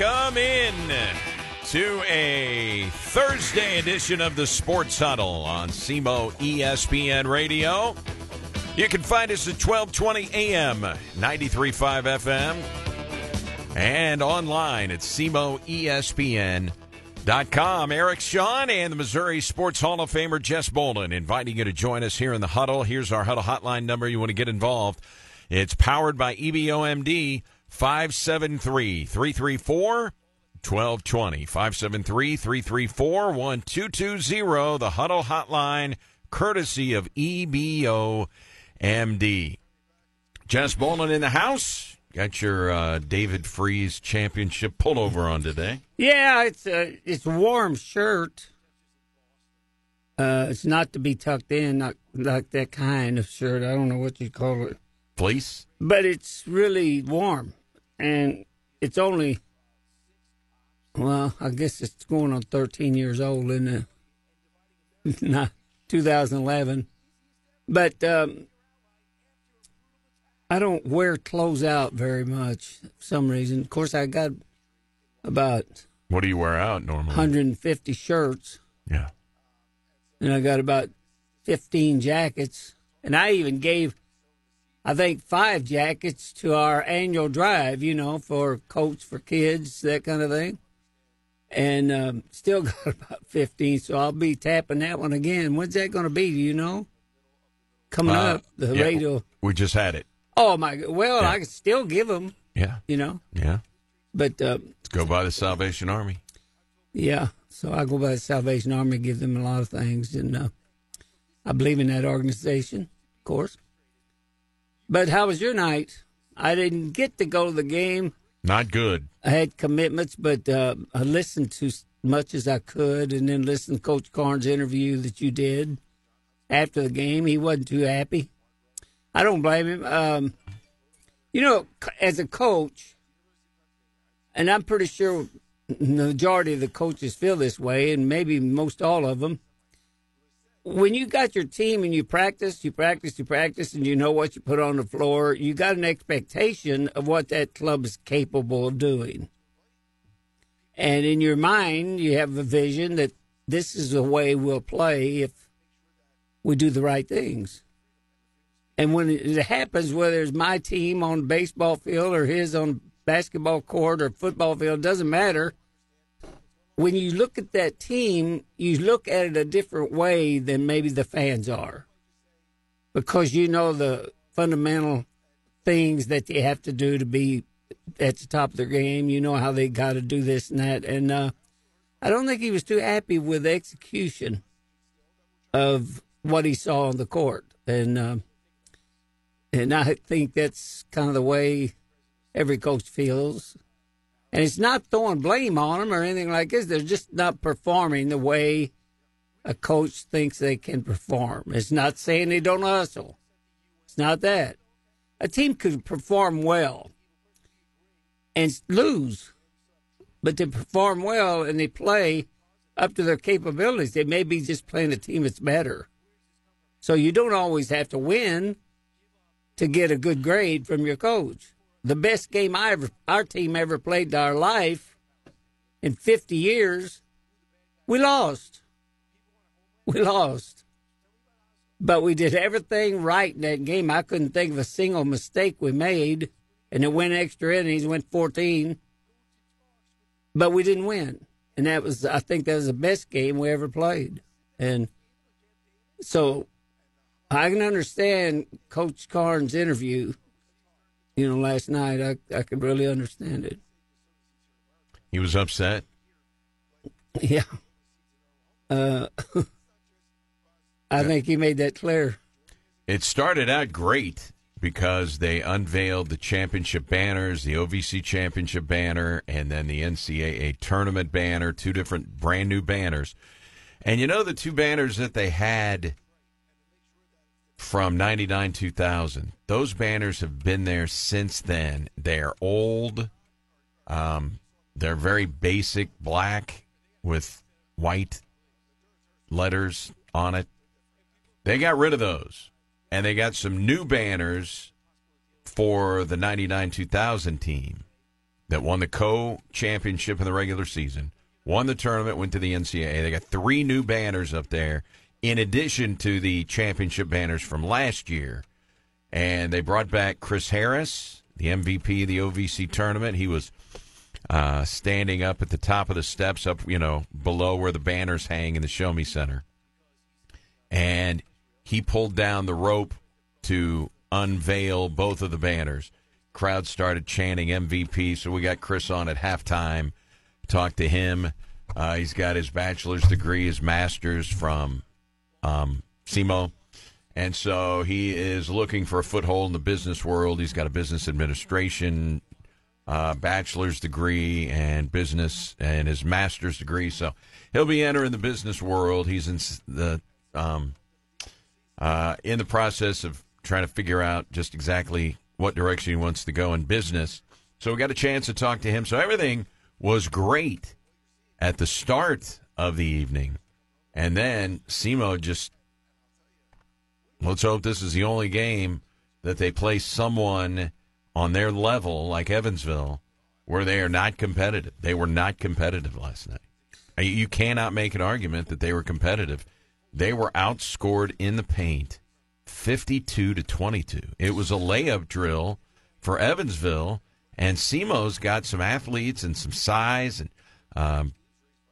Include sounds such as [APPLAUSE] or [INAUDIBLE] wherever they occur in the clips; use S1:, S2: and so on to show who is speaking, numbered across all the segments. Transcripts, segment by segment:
S1: Welcome in to a Thursday edition of the Sports Huddle on SEMO ESPN Radio. You can find us at 1220 AM, 93.5 FM, and online at SEMOESPN.com. Eric Sean and the Missouri Sports Hall of Famer Jess Bolden inviting you to join us here in the Huddle. Here's our Huddle hotline number you want to get involved. It's powered by EBOMD 573 334 1220. 573 334 1220. The Huddle Hotline, courtesy of E EBOMD. Jess Bolin in the house. Got your uh, David Freese championship pullover on today.
S2: Yeah, it's a it's a warm shirt. Uh, it's not to be tucked in, not like that kind of shirt. I don't know what you call it,
S1: Fleece?
S2: but it's really warm, and it's only. Well, I guess it's going on 13 years old, isn't it? [LAUGHS] Not 2011, but um, I don't wear clothes out very much for some reason. Of course, I got about
S1: What do you wear out normally?
S2: 150 shirts,
S1: Yeah.
S2: and I got about 15 jackets, and I even gave, I think, five jackets to our annual drive, you know, for coats for kids, that kind of thing. And um, still [LAUGHS] got about 15, so I'll be tapping that one again. When's that going to be? Do you know? Coming
S1: Uh,
S2: up, the
S1: yeah,
S2: radio.
S1: We just had it.
S2: Oh, my Well,
S1: Yeah.
S2: I can still give them,
S1: Yeah.
S2: you know,
S1: Yeah.
S2: but uh,
S1: Let's go by the Salvation Army.
S2: Yeah, so I go by the Salvation Army, give them a lot of things, and uh, I believe in that organization, of course. But how was your night? I didn't get to go to the game.
S1: Not good.
S2: I had commitments, but uh, I listened to as much as I could, and then listened to Coach Korn's interview that you did after the game. He wasn't too happy. I don't blame him. Um, you know, as a coach, and I'm pretty sure the majority of the coaches feel this way, and maybe most all of them. When you got your team and you practice, you practice, you practice, and you know what you put on the floor, you got an expectation of what that club is capable of doing. And in your mind, you have a vision that this is the way we'll play if we do the right things. And when it happens, whether it's my team on baseball field or his on basketball court or football field, doesn't matter. When you look at that team, you look at it a different way than maybe the fans are. Because you know the fundamental things that they have to do to be at the top of their game. You know how they got to do this and that. And uh, I don't think he was too happy with the execution of what he saw on the court. And uh, and I think that's kind of the way every coach feels. And it's not throwing blame on them or anything like this. They're just not performing the way a coach thinks they can perform. It's not saying they don't hustle. It's not that. A team could perform well and lose, but they perform well and they play up to their capabilities. They may be just playing a team that's better. So you don't always have to win to get a good grade from your coach. The best game I ever, our team ever played in our life in 50 years, we lost. We lost. But we did everything right in that game. I couldn't think of a single mistake we made, and it went extra innings, went 14. But we didn't win. And that was, I think that was the best game we ever played. And so I can understand Coach Korn's interview, you know, last night. I, I could really understand it.
S1: He was upset. [LAUGHS]
S2: Yeah. Uh, [LAUGHS] I think he made that clear.
S1: It started out great because they unveiled the championship banners, the OVC championship banner, and then the NCAA tournament banner, two different brand new banners. And you know the two banners that they had from 99 2000 those banners have been there since then. They're old. Um, they're very basic black with white letters on it. They got rid of those and they got some new banners for the 99 2000 team that won the co championship in the regular season, won the tournament, went to the NCAA. They got three new banners up there, in addition to the championship banners from last year. And they brought back Chris Harris, the MVP of the OVC tournament. He was uh, standing up at the top of the steps, up you know below where the banners hang in the Show Me Center, and he pulled down the rope to unveil both of the banners. Crowd started chanting MVP, so we got Chris on at halftime. Talked to him. Uh, he's got his bachelor's degree, his master's from um, SEMO. And so he is looking for a foothold in the business world. He's got a business administration uh, bachelor's degree and business and his master's degree. So he'll be entering the business world. He's in the um, uh, in the process of trying to figure out just exactly what direction he wants to go in business. So we got a chance to talk to him. So everything was great at the start of the evening, and then SEMO just let's hope this is the only game that they play someone on their level, like Evansville, where they are not competitive. They were not competitive last night. You cannot make an argument that they were competitive. They were outscored in the paint 52 to 22. It was a layup drill for Evansville, and SEMO's got some athletes and some size. And, um,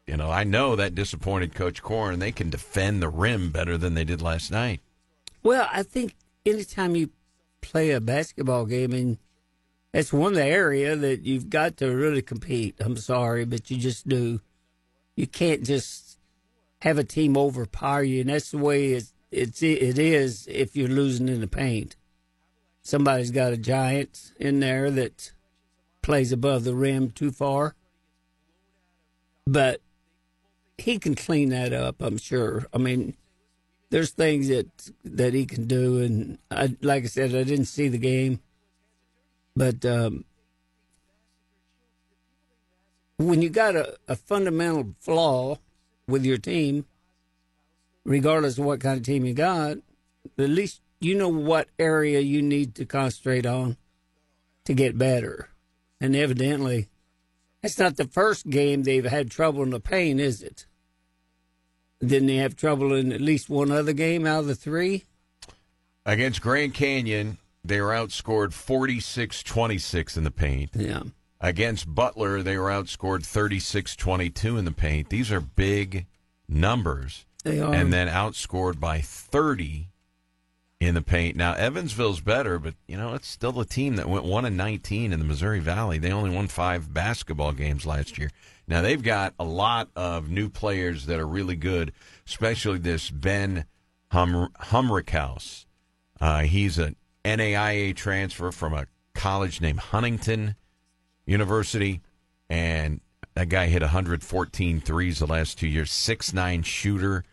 S1: you know, I know that disappointed Coach Korn. They can defend the rim better than they did last night.
S2: Well, I think anytime you play a basketball game and it's one area that you've got to really compete. I'm sorry, but you just do. You can't just have a team overpower you, and that's the way it's, it's it is if you're losing in the paint. Somebody's got a giant in there that plays above the rim too far, but he can clean that up. I'm sure. I mean, there's things that that he can do, and I, like I said, I didn't see the game but um, when you got a, a fundamental flaw with your team, regardless of what kind of team you got, at least you know what area you need to concentrate on to get better. And evidently, that's not the first game they've had trouble in the paint, is it? Didn't they have trouble in at least one other game out of the three?
S1: Against Grand Canyon, they were outscored 46 26 in the paint.
S2: Yeah.
S1: Against Butler, they were outscored 36 22 in the paint. These are big numbers.
S2: They are.
S1: And then outscored by 30 in the paint. Now, Evansville's better, but, you know, it's still a team that went 1 and 19 in the Missouri Valley. They only won five basketball games last year. Now, they've got a lot of new players that are really good, especially this Ben hum- Humrichous. Uh, he's an NAIA transfer from a college named Huntington University, and that guy hit 114 threes the last two years. Six nine shooter.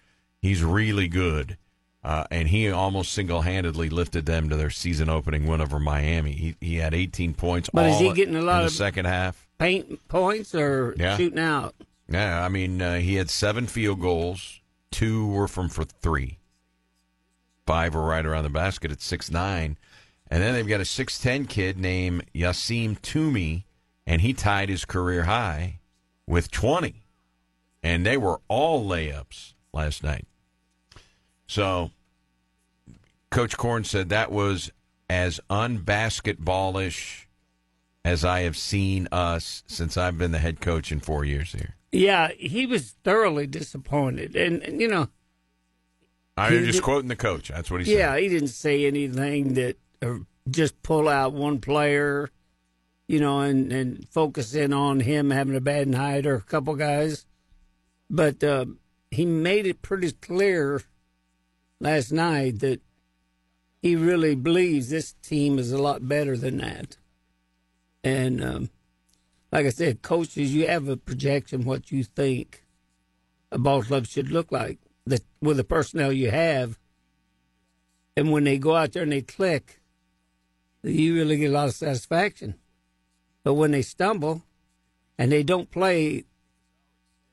S1: He's really good. Uh, and he almost single-handedly lifted them to their season-opening win over Miami. He he had 18 points.
S2: But is he getting a lot
S1: of
S2: second
S1: half
S2: paint points or
S1: yeah.
S2: shooting out?
S1: Yeah, I mean uh, he had seven field goals. Two were from for three. Five were right around the basket at six nine. And then they've got a 6'10 kid named Yacine Toumi, and he tied his career high with 20. And they were all layups last night. So Coach Korn said that was as unbasketballish as I have seen us since I've been the head coach in four years here.
S2: Yeah, he was thoroughly disappointed. And, and you know,
S1: I'm just quoting the coach. That's what he
S2: said. Yeah, he didn't say anything that or just pull out one player, you know, and, and focus in on him having a bad night or a couple guys. But uh, he made it pretty clear last night that he really believes this team is a lot better than that. And um, like I said, coaches, you have a projection what you think a ball club should look like with the personnel you have. And when they go out there and they click, you really get a lot of satisfaction. But when they stumble and they don't play,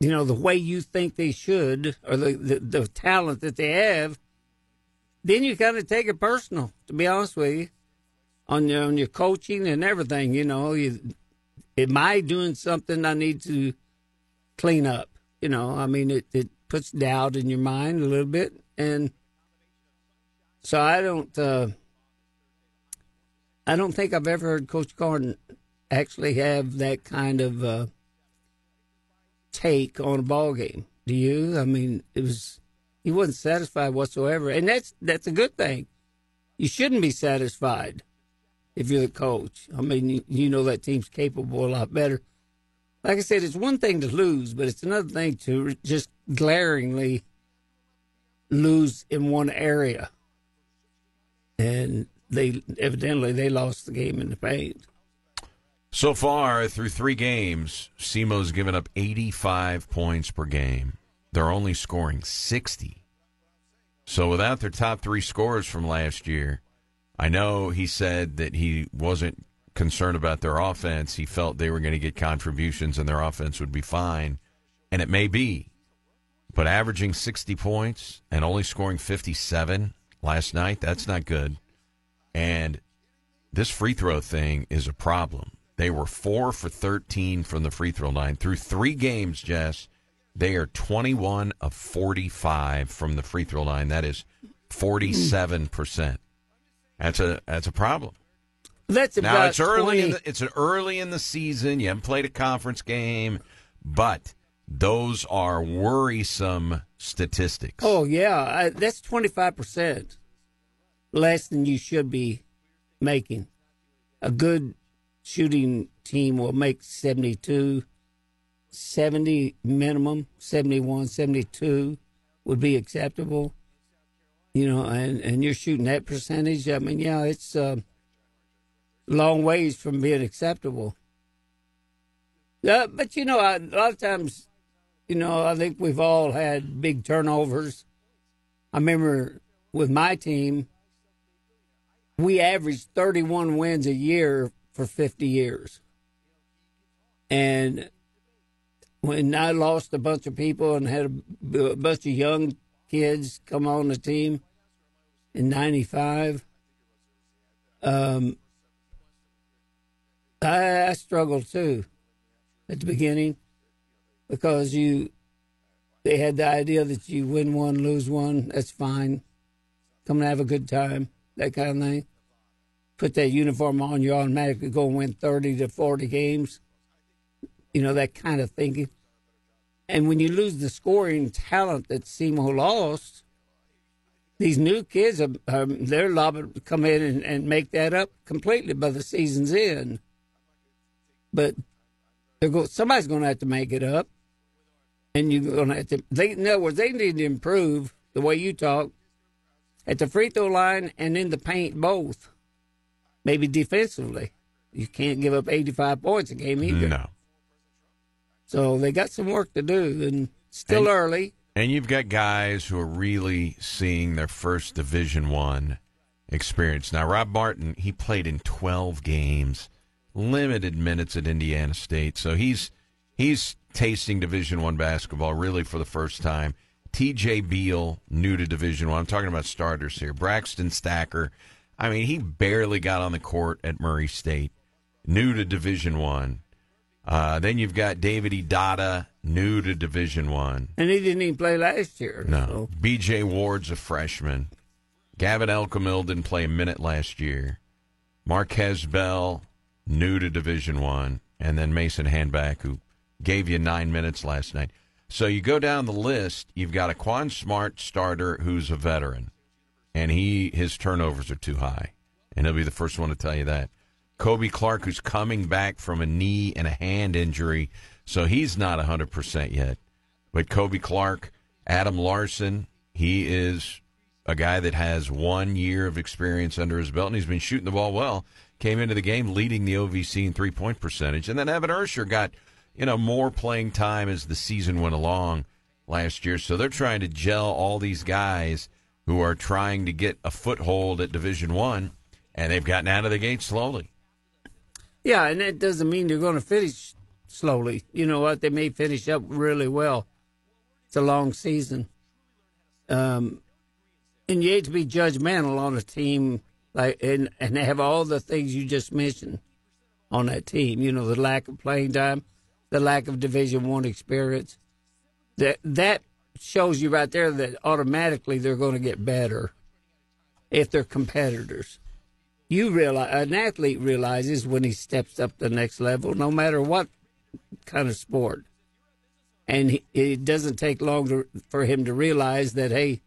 S2: you know, the way you think they should or the, the, the talent that they have, then you kind of take it personal, to be honest with you, on your, on your coaching and everything. You know, you, am I doing something I need to clean up? You know, I mean, it, it puts doubt in your mind a little bit. And so I don't, uh, I don't think I've ever heard Coach Gordon actually have that kind of uh, take on a ball game. Do you? I mean, it was he wasn't satisfied whatsoever, and that's that's a good thing. You shouldn't be satisfied if you're the coach. I mean, you, you know that team's capable a lot better. Like I said, it's one thing to lose, but it's another thing to just glaringly lose in one area. And they evidently they lost the game in the paint.
S1: So far, through three games, SEMO's given up 85 points per game. They're only scoring 60. So without their top three scorers from last year, I know he said that he wasn't concerned about their offense. He felt they were going to get contributions and their offense would be fine. And it may be. But averaging 60 points and only scoring 57 last night, that's not good. And this free throw thing is a problem. They were four for 13 from the free throw line. Through three games, Jess, they are 21 of 45 from the free throw line. That is 47%. That's a that's a problem.
S2: That's
S1: now it's early.
S2: 20,
S1: In the, it's early in the season. You haven't played a conference game, but those are worrisome statistics.
S2: Oh yeah, I, that's twenty five percent less than you should be making. A good shooting team will make 72, 70 minimum, 71, 72 would be acceptable. You know, and, and you're shooting that percentage. I mean, yeah, it's a uh, long ways from being acceptable. Uh, but, you know, I, a lot of times, you know, I think we've all had big turnovers. I remember with my team, we averaged 31 wins a year for 50 years. And when I lost a bunch of people and had a, a bunch of young kids come on the team in 95, um, I, I struggled too at the beginning because you they had the idea that you win one, lose one, that's fine. Come and have a good time, that kind of thing put that uniform on, you automatically go and win 30 to 40 games. You know, that kind of thinking. And when you lose the scoring talent that SEMO lost, these new kids, are, um, they're liable to come in and, and make that up completely by the season's end. But they're go, somebody's going to have to make it up. And you're going to have to, they, in other words, they need to improve the way you talk at the free throw line and in the paint both maybe defensively. You can't give up 85 points a game either.
S1: No.
S2: So they got some work to do, and still
S1: and,
S2: early.
S1: And you've got guys who are really seeing their first Division One experience. Now, Rob Martin, he played in 12 games, limited minutes at Indiana State, so he's he's tasting Division One basketball really for the first time. T.J. Beal, new to Division One. I'm talking about starters here. Braxton Stacker I mean, he barely got on the court at Murray State, new to Division One. Uh, then you've got David Idada, new to Division One,
S2: and he didn't even play last year.
S1: No,
S2: so.
S1: B.J. Ward's a freshman. Gavin Elkamil didn't play a minute last year. Marquez Bell, new to Division One, and then Mason Handback, who gave you nine minutes last night. So you go down the list. You've got a Quan Smart starter who's a veteran and he his turnovers are too high, and he'll be the first one to tell you that. Kobe Clark, who's coming back from a knee and a hand injury, so he's not hundred percent yet. But Kobe Clark, Adam Larson, he is a guy that has one year of experience under his belt, and he's been shooting the ball well. Came into the game leading the OVC in three point percentage, and then Evan Ursher got you know more playing time as the season went along last year. So they're trying to gel all these guys who are trying to get a foothold at Division One, and they've gotten out of the gate slowly.
S2: Yeah, and that doesn't mean they're going to finish slowly. You know what? They may finish up really well. It's a long season, um, and you hate to be judgmental on a team like and and have all the things you just mentioned on that team. You know, the lack of playing time, the lack of Division One experience. That that shows you right there that automatically they're going to get better if they're competitors. You realize an athlete realizes when he steps up the next level, no matter what kind of sport, and he, it doesn't take long to, for him to realize that hey,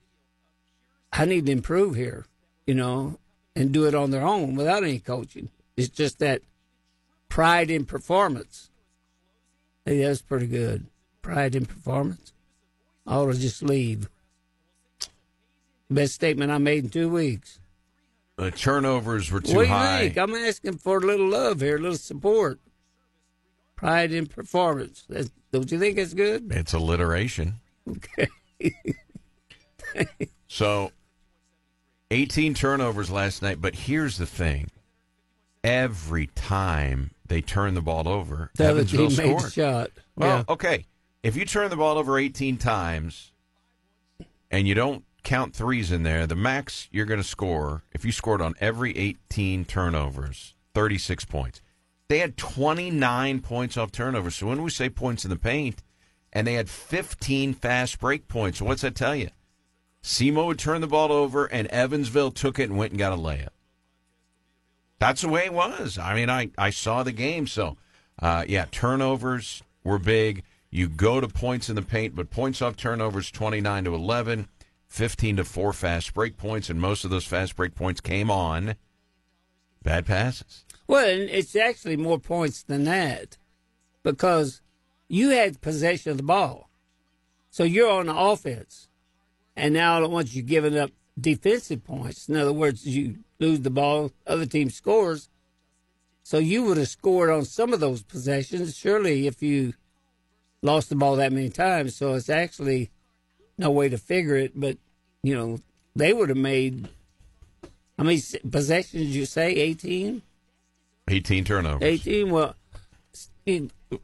S2: I need to improve here, you know, and do it on their own without any coaching. It's just that pride in performance. Hey, that's pretty good. Pride in performance. I ought to just leave. Best statement I made in two weeks.
S1: The turnovers were too
S2: what do you
S1: high.
S2: think? I'm asking for a little love here, a little support. Pride in performance. That's, don't you think that's good?
S1: It's alliteration.
S2: Okay. [LAUGHS]
S1: So, 18 turnovers last night, but here's the thing. Every time they turn the ball over, Evansville
S2: team made
S1: scored.
S2: shot.
S1: Well,
S2: yeah.
S1: okay. If you turn the ball over 18 times and you don't count threes in there, the max you're going to score, if you scored on every 18 turnovers, 36 points. They had 29 points off turnovers. So when we say points in the paint, and they had 15 fast break points. What's that tell you? SEMO would turn the ball over, and Evansville took it and went and got a layup. That's the way it was. I mean, I, I saw the game. So, uh, yeah, turnovers were big. You go to points in the paint, but points off turnovers 29 to 11, 15 to 4 fast break points, and most of those fast break points came on bad passes.
S2: Well, it's actually more points than that because you had possession of the ball. So you're on the offense. And now once you've given up defensive points, in other words, you lose the ball, other team scores. So you would have scored on some of those possessions, surely, if you lost the ball that many times. So it's actually no way to figure it, but, you know, they would have made, how many possessions you say? 18?
S1: 18 turnovers.
S2: 18. Well,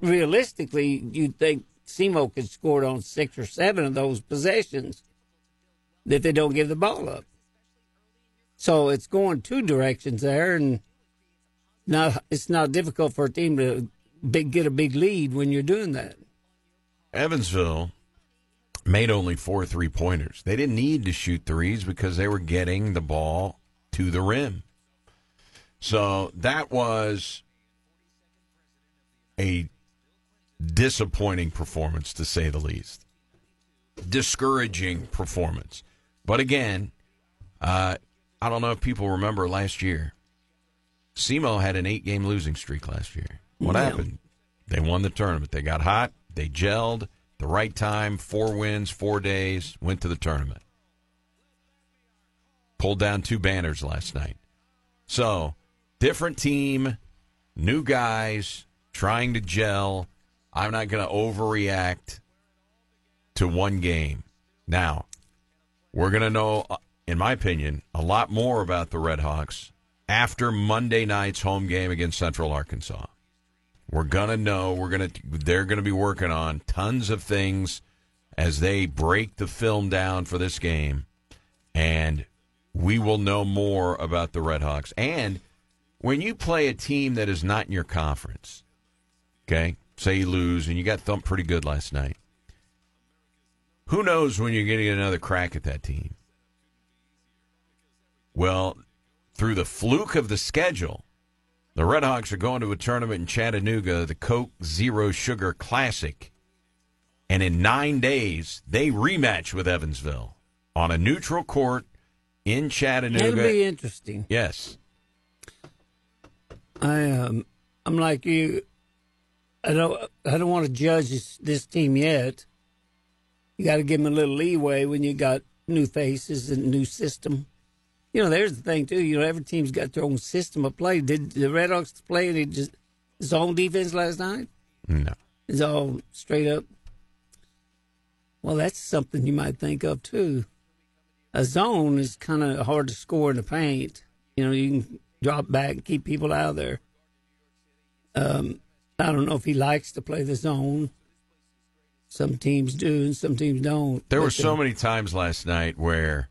S2: realistically, you'd think SEMO could score on six or seven of those possessions that they don't give the ball up. So it's going two directions there, and not it's not difficult for a team to big, get a big lead when you're doing that.
S1: Evansville made only four three pointers. They didn't need to shoot threes because they were getting the ball to the rim. So that was a disappointing performance, to say the least. Discouraging performance. But again, uh, I don't know if people remember last year. SEMO had an eight game losing streak last year. What
S2: Yeah.
S1: happened? They won the tournament. They got hot. They gelled. The right time. Four wins, four days. Went to the tournament. Pulled down two banners last night. So, different team, new guys, trying to gel. I'm not going to overreact to one game. Now, we're going to know, in my opinion, a lot more about the Redhawks after Monday night's home game against Central Arkansas. We're gonna know. We're gonna. They're gonna be working on tons of things as they break the film down for this game, and we will know more about the Red Hawks. And when you play a team that is not in your conference, okay, say you lose and you got thumped pretty good last night. Who knows when you're going to get another crack at that team? Well, through the fluke of the schedule, the Red Hawks are going to a tournament in Chattanooga, the Coke Zero Sugar Classic. And in nine days, they rematch with Evansville on a neutral court in Chattanooga.
S2: It'll be interesting.
S1: yes.
S2: I um, I'm like you. I don't I don't want to judge this, this team yet. You got to give them a little leeway when you got new faces and new system. You know, there's the thing too. You know, every team's got their own system of play. Did the Red Hawks play any just zone defense last night?
S1: No.
S2: It's all straight up. Well, that's something you might think of too. A zone is kind of hard to score in the paint. You know, you can drop back and keep people out of there. Um, I don't know if he likes to play the zone. Some teams do, and some teams don't.
S1: There were so many times last night where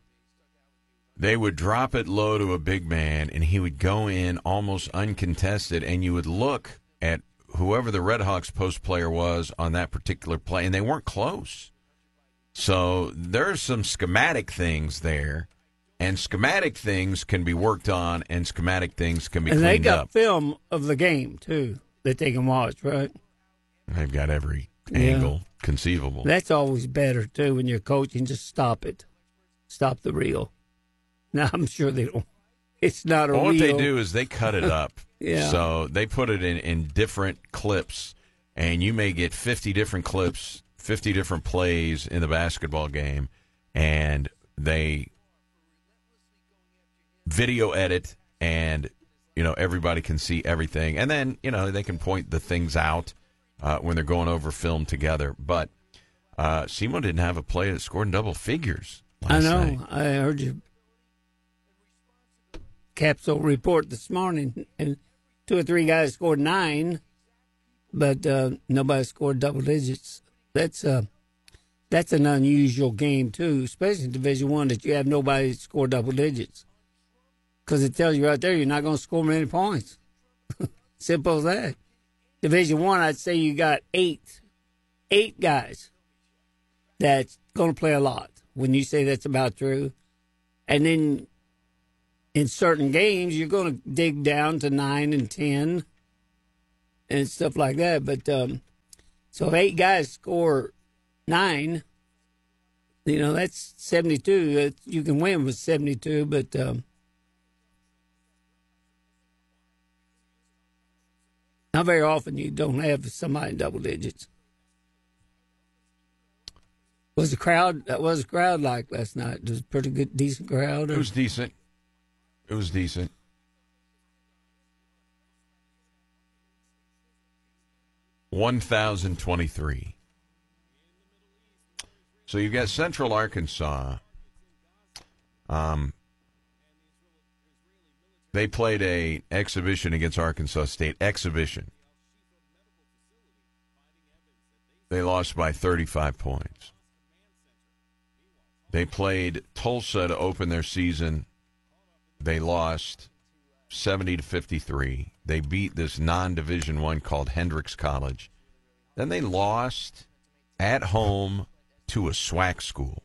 S1: they would drop it low to a big man, and he would go in almost uncontested, and you would look at whoever the Redhawks post player was on that particular play, and they weren't close. So there's some schematic things there, and schematic things can be worked on, and schematic things can be
S2: and they got
S1: up.
S2: film of the game too that they can watch, right?
S1: They've got every
S2: Yeah.
S1: angle conceivable.
S2: That's always better too when you're coaching. Just stop it, stop the reel. [LAUGHS] Now I'm sure they don't. It's not a
S1: Well, what they do is they cut it up. [LAUGHS]
S2: Yeah.
S1: So they put it in, in different clips, and you may get 50 different clips, 50 different plays in the basketball game, and they video edit, and you know everybody can see everything, and then you know they can point the things out uh, when they're going over film together. But uh, SEMO didn't have a play that scored in double figures.
S2: I know.
S1: night.
S2: I heard your capsule report this morning, and two or three guys scored nine, but uh, nobody scored double digits. That's uh, that's an unusual game too, especially in Division One, that you have nobody score double digits, because it tells you right there you're not going to score many points. [LAUGHS] Simple as that. Division One, I'd say you got eight, eight guys that's going to play a lot. When you say that's about true, and then in certain games you're going to dig down to nine and ten and stuff like that. But um, so if eight guys score nine, you know that's seventy-two. You can win with seventy-two, but um, not very often you don't have somebody in double digits. Was the crowd? Was the crowd like last night? Was a pretty good, decent crowd?
S1: It was decent. It was decent. One thousand twenty-three. So you've got Central Arkansas. Um, they played a exhibition against Arkansas State. Exhibition. They lost by thirty-five points. They played Tulsa to open their season. They lost 70 to 53. They beat this non-division one called Hendrix College. Then they lost at home to a SWAC school.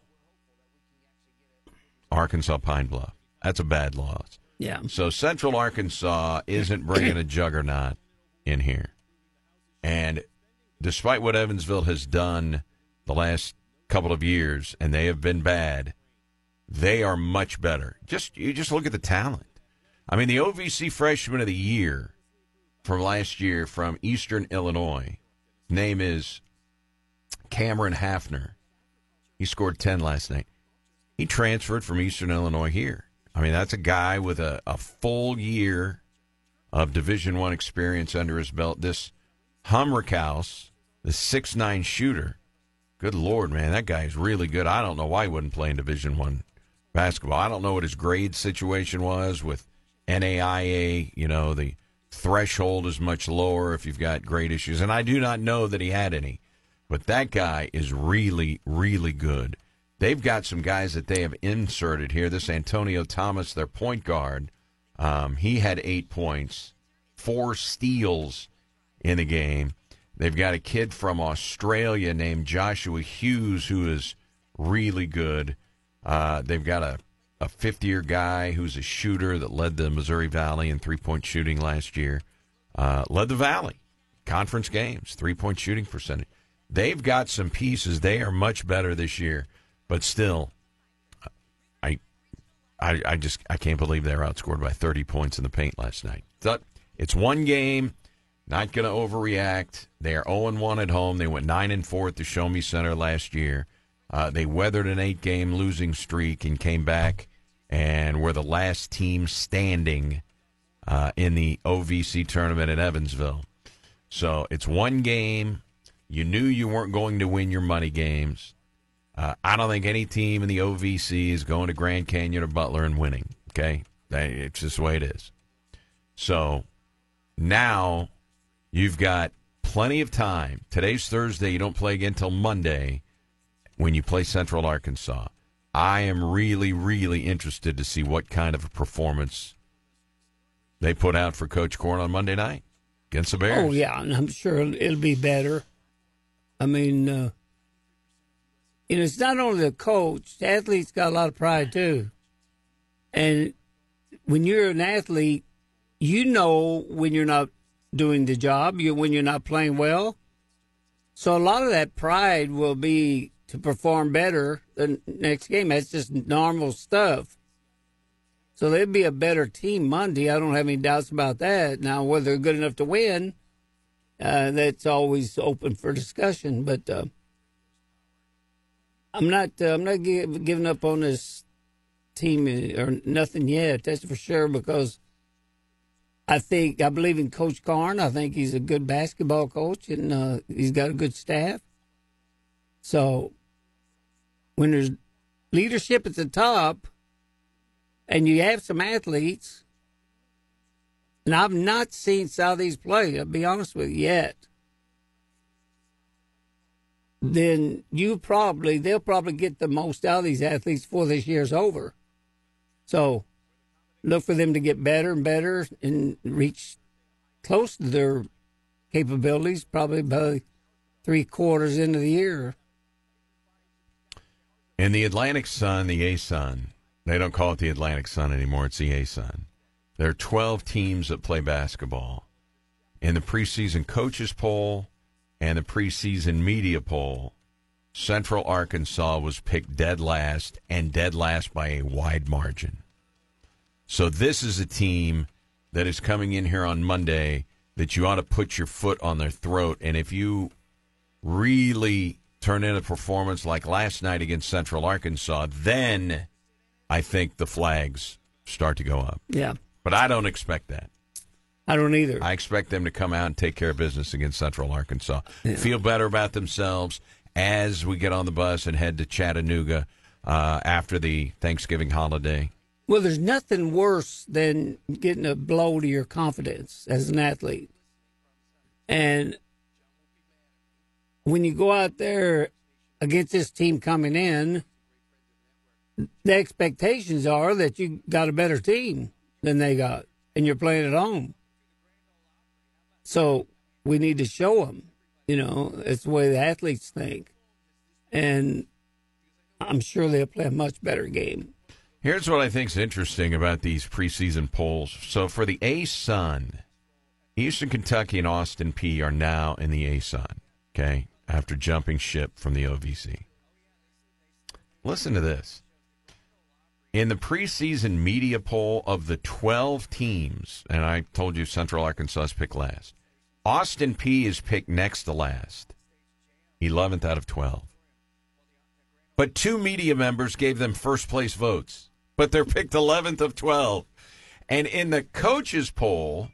S1: Arkansas Pine Bluff. That's a bad loss.
S2: yeah.
S1: So Central Arkansas isn't bringing a [CLEARS THROAT] juggernaut in here. And despite what Evansville has done the last couple of years, and they have been bad, they are much better. Just you just look at the talent. I mean, the OVC Freshman of the Year from last year from Eastern Illinois, name is Cameron Haffner. He scored ten last night. He transferred from Eastern Illinois here. I mean, that's a guy with a, a full year of Division One experience under his belt. This Humrichous, the six nine shooter, good lord, man, that guy is really good. I don't know why he wouldn't play in Division One basketball. I don't know what his grade situation was with NAIA. You know, the threshold is much lower if you've got grade issues, and I do not know that he had any. But that guy is really, really good. They've got some guys that they have inserted here. This Antonio Thomas, their point guard, um, he had eight points, four steals in the game. They've got a kid from Australia named Joshua Hughes who is really good. Uh, they've got a, a fifth year guy who's a shooter that led the Missouri Valley in three point shooting last year. Uh, led the Valley conference games, three point shooting percentage. They've got some pieces. They are much better this year, but still, I, I, I just I can't believe they were outscored by 30 points in the paint last night. It's one game. Not going to overreact. They are 0 1 at home. They went 9 and 4 at the Show Me Center last year. Uh, they weathered an eight game losing streak and came back and were the last team standing uh, in the OVC tournament in Evansville. So it's one game. You knew you weren't going to win your money games. Uh, I don't think any team in the OVC is going to Grand Canyon or Butler and winning. Okay, it's just the way it is. So now you've got plenty of time. Today's Thursday. You don't play again until Monday when you play Central Arkansas. I am really, really interested to see what kind of a performance they put out for Coach Korn on Monday night against the Bears.
S2: Oh yeah, and I'm sure it'll, be better. I mean, uh, you know, it's not only the coach; the athlete's got a lot of pride too. And when you're an athlete, you know when you're not doing the job, you when you're not playing well. So a lot of that pride will be to perform better the next game. That's just normal stuff. So they'll be a better team Monday. I don't have any doubts about that. Now, whether they're good enough to win, uh, that's always open for discussion. But uh, I'm not. Uh, I'm not give, giving up on this team uh, or nothing yet. That's for sure. Because I think I believe in Coach Korn. I think he's a good basketball coach, and uh, he's got a good staff. So when there's leadership at the top, and you have some athletes, and I've not seen Southeast play. I'll be honest with you yet. Then you probably they'll probably get the most out of these athletes before this year's over. So look for them to get better and better and reach close to their capabilities probably by three quarters into the year.
S1: In the Atlantic Sun, the A Sun, they don't call it the Atlantic Sun anymore. It's the A Sun. There are 12 teams that play basketball. In the preseason coaches poll and the preseason media poll, Central Arkansas was picked dead last and dead last by a wide margin. So this is a team that is coming in here on Monday that you ought to put your foot on their throat. And if you really turn in a performance like last night against Central Arkansas, then I think the flags start to go up.
S2: Yeah.
S1: But I don't expect that.
S2: I don't either.
S1: I expect them to come out and take care of business against Central Arkansas. Yeah. Feel better about themselves as we get on the bus and head to Chattanooga uh, after the Thanksgiving holiday.
S2: Well, there's nothing worse than getting a blow to your confidence as an athlete. And when you go out there against this team coming in, the expectations are that you got a better team than they got, and you're playing at home. So we need to show them, you know, it's the way the athletes think. And I'm sure they'll play a much better game.
S1: Here's what I think is interesting about these preseason polls. So for the A Sun, Eastern Kentucky and Austin Peay are now in the A Sun, okay, after jumping ship from the OVC. Listen to this. In the preseason media poll of the 12 teams, and I told you Central Arkansas is picked last, Austin Peay is picked next to last, 11th out of 12. But two media members gave them first place votes, but they're picked 11th of 12. And in the coaches poll,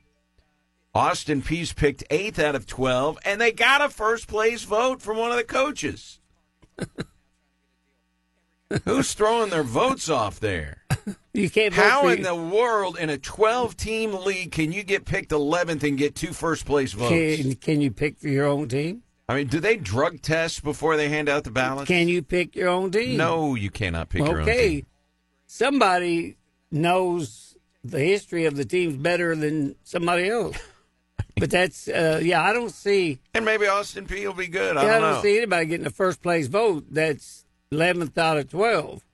S1: Austin Peay's picked 8th out of 12, and they got a first place vote from one of the coaches. [LAUGHS] Who's throwing their votes off there? [LAUGHS]
S2: You can't.
S1: How in the world, in a 12 team league, can you get picked 11th and get two first place votes?
S2: Can, can you pick for your own team?
S1: I mean, do they drug test before they hand out the ballots?
S2: Can you pick your own team?
S1: No, you cannot pick
S2: okay.
S1: your own team.
S2: Okay. Somebody knows the history of the teams better than somebody else. But that's uh, yeah, I don't see.
S1: And maybe Austin Peay will be good. I
S2: yeah,
S1: don't,
S2: I don't see anybody getting a first place vote. That's eleventh out of twelve.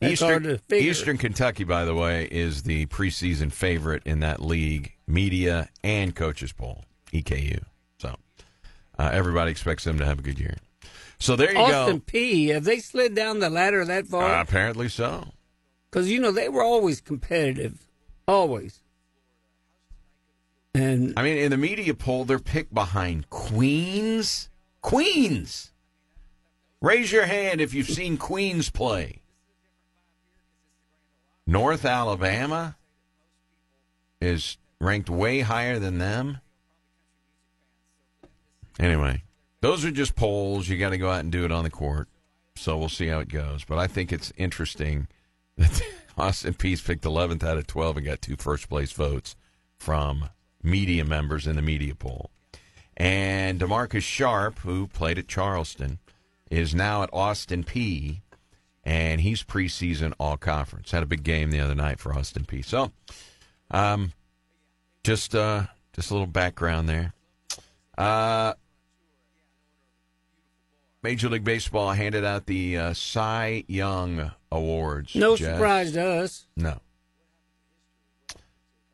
S2: That's
S1: Eastern. Eastern Kentucky, by the way, is the preseason favorite in that league, media and coaches poll, EKU. So uh, everybody expects them to have a good year. So there you go.
S2: Austin Peay. Have they slid down the ladder that far?
S1: Uh, apparently so.
S2: Because you know they were always competitive, always. And
S1: I mean, in the media poll, they're picked behind Queens. Queens. Raise your hand if you've seen Queens play. North Alabama is ranked way higher than them. Anyway, those are just polls. You got to go out and do it on the court. So we'll see how it goes. But I think it's interesting that [LAUGHS] Austin Peay's picked 11th out of 12 and got two first place votes from media members in the media poll. And Demarcus Sharp, who played at Charleston, is now at Austin Peay. and he's preseason all conference. Had a big game the other night for Austin Peay. So, um, just uh, just a little background there. Uh, Major League Baseball handed out the uh, Cy Young Awards.
S2: No
S1: Jess.
S2: surprise to us.
S1: No.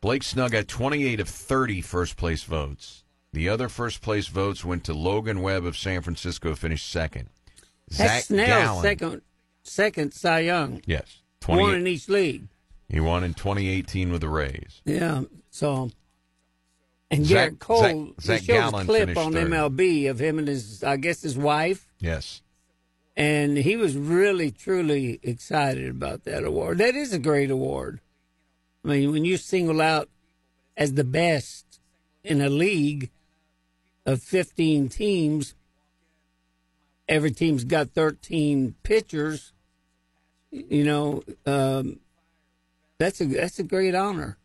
S1: Blake Snell got 28 of 30 first place votes. The other first place votes went to Logan Webb of San Francisco, finished second.
S2: That's Snell,
S1: Gallen,
S2: second, second Cy Young.
S1: yes,
S2: One in each league.
S1: he won in 2018 with the Rays.
S2: Yeah. So, and
S1: Zach-
S2: Gerrit Cole,
S1: Zach- Zach
S2: shows
S1: Gallen
S2: a clip on
S1: third.
S2: MLB of him and his, I guess, his wife.
S1: Yes,
S2: and he was really truly excited about that award. That is a great award. I mean, when you single out as the best in a league of 15 teams, every team's got 13 pitchers. You know, um, that's a that's a great honor.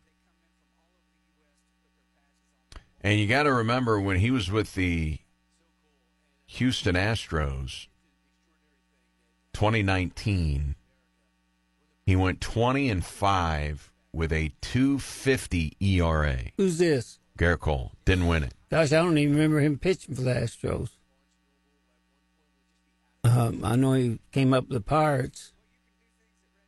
S1: and you got to remember when he was with the Houston Astros, 2019, he went 20 and five with a 250 ERA.
S2: Who's this?
S1: Gerrit Cole didn't win it.
S2: Gosh, I don't even remember him pitching for the Astros. Um, I know he came up with the Pirates,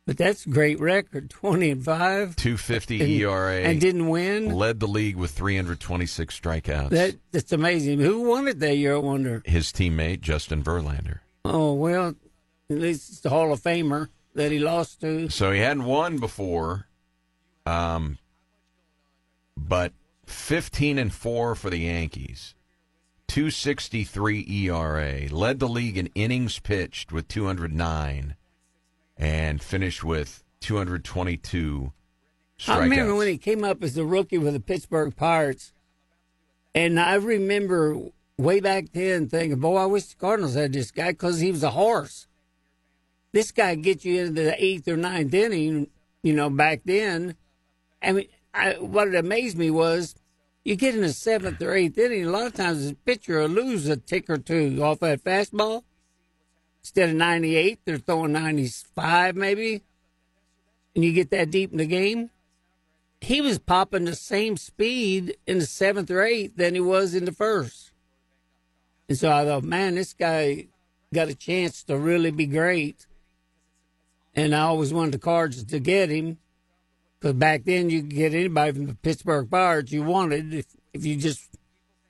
S2: but that's a great record, twenty and five,
S1: 250
S2: and,
S1: ERA.
S2: and didn't win.
S1: led the league with 326 strikeouts.
S2: That that's amazing. Who won it that year? I wonder.
S1: His teammate Justin Verlander.
S2: Oh well, at least it's the Hall of Famer that he lost to.
S1: So he hadn't won before, um, but 15 and four for the Yankees. 263 ERA. Led the league in innings pitched with 209, and finished with 222 strikeouts.
S2: I remember when he came up as a rookie with the Pittsburgh Pirates, and I remember way back then thinking, "Boy, I wish the Cardinals had this guy because he was a horse." This guy gets you into the eighth or ninth inning, you know. Back then, I mean, I, what amazed me was you get in the seventh or eighth inning. A lot of times, the pitcher will lose a tick or two off that fastball. Instead of ninety-eight, they're throwing ninety-five, maybe, and you get that deep in the game he was popping the same speed in the seventh or eighth than he was in the first. And so I thought, man, this guy got a chance to really be great. And I always wanted the Cards to get him because back then you could get anybody from the Pittsburgh Pirates you wanted if, if you just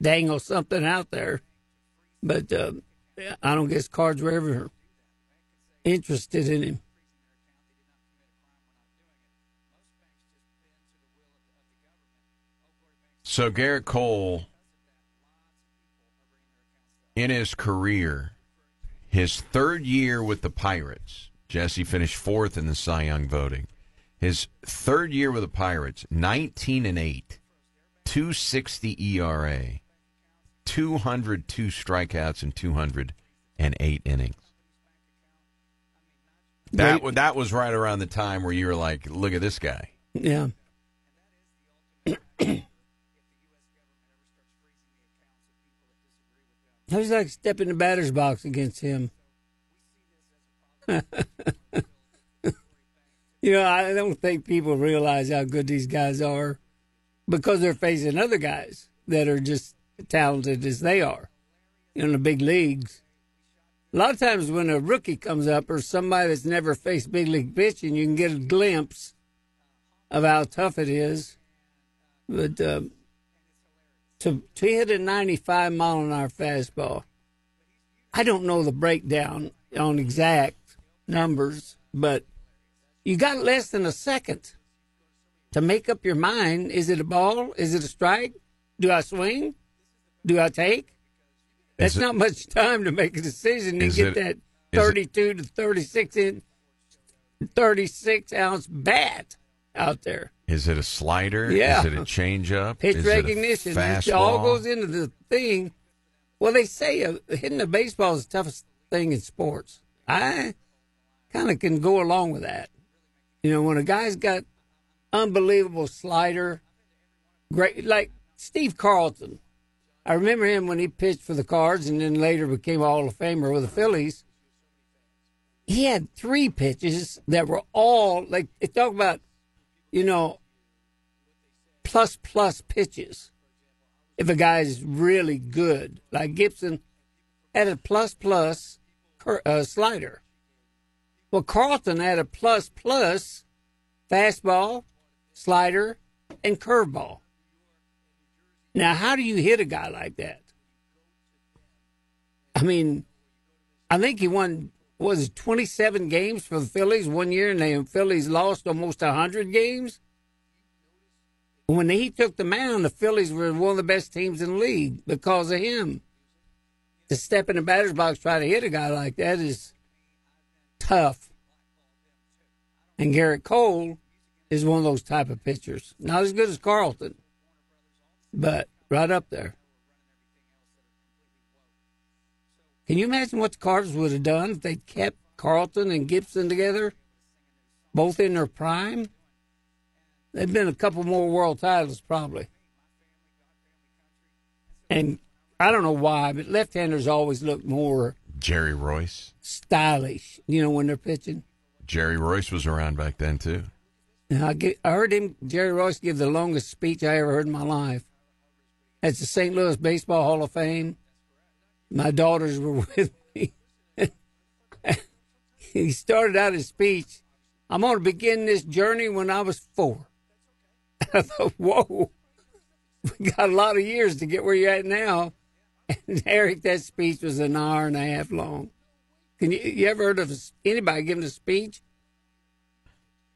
S2: dangle something out there. But uh, I don't guess Cards were ever interested in him.
S1: So Gerrit Cole, in his career, his third year with the Pirates, Jesse finished fourth in the Cy Young voting. His third year with the Pirates, 19 and 8, 260 ERA, 202 strikeouts, and 208 innings. That, that was right around the time where you were like, look at this guy.
S2: Yeah. Was like step in the batter's box against him. [LAUGHS] you know, I don't think people realize how good these guys are because they're facing other guys that are just talented as they are in the big leagues. A lot of times when a rookie comes up or somebody that's never faced big league pitching, you can get a glimpse of how tough it is. But uh, to to hit a 95 mile an hour fastball, I don't know the breakdown on exact numbers, but you got less than a second to make up your mind. Is it a ball? Is it a strike? Do I swing? Do I take? That's
S1: it-
S2: not much time to make a decision and get
S1: it-
S2: that
S1: is it-
S2: 32 to 36 in 36 ounce bat out there.
S1: Is it a slider?
S2: Yeah.
S1: Is it a changeup?
S2: Pitch
S1: Is it
S2: recognition. It all goes into the thing. Well, they say uh, hitting a baseball is the toughest thing in sports. I kind of can go along with that. You know, when a guy's got unbelievable slider, great like Steve Carlton. I remember him when he pitched for the Cards and then later became a Hall of Famer with the Phillies. he had three pitches that were all like they talk about, you know, plus plus pitches. If a guy is really good, like Gibson had a plus plus uh, slider. Well, Carlton had a plus plus fastball, slider, and curveball. Now, how do you hit a guy like that? I mean, I think he won was it 27 games for the Phillies one year, and the Phillies lost almost 100 games. When he took the mound, the Phillies were one of the best teams in the league because of him. To step in the batter's box, try to hit a guy like that is tough. And Gerrit Cole is one of those type of pitchers. Not as good as Carlton, but right up there. Can you imagine what the Cardinals would have done if they kept Carlton and Gibson together, both in their prime? They've been a couple more world titles, probably. And I don't know why, but left-handers always look more
S1: Jerry Reuss.
S2: stylish, you know, when they're pitching.
S1: Jerry Reuss was around back then too.
S2: Now, I, get, I heard him, Jerry Reuss, give the longest speech I ever heard in my life. At the St. Louis Baseball Hall of Fame. My daughters were [LAUGHS] with me. he started out his speech. I'm going to begin this journey when I was four. [LAUGHS] I thought, whoa, [LAUGHS] we got a lot of years to get where you're at now. [LAUGHS] Eric, that speech was an hour and a half long. Can you, you ever heard of anybody giving a speech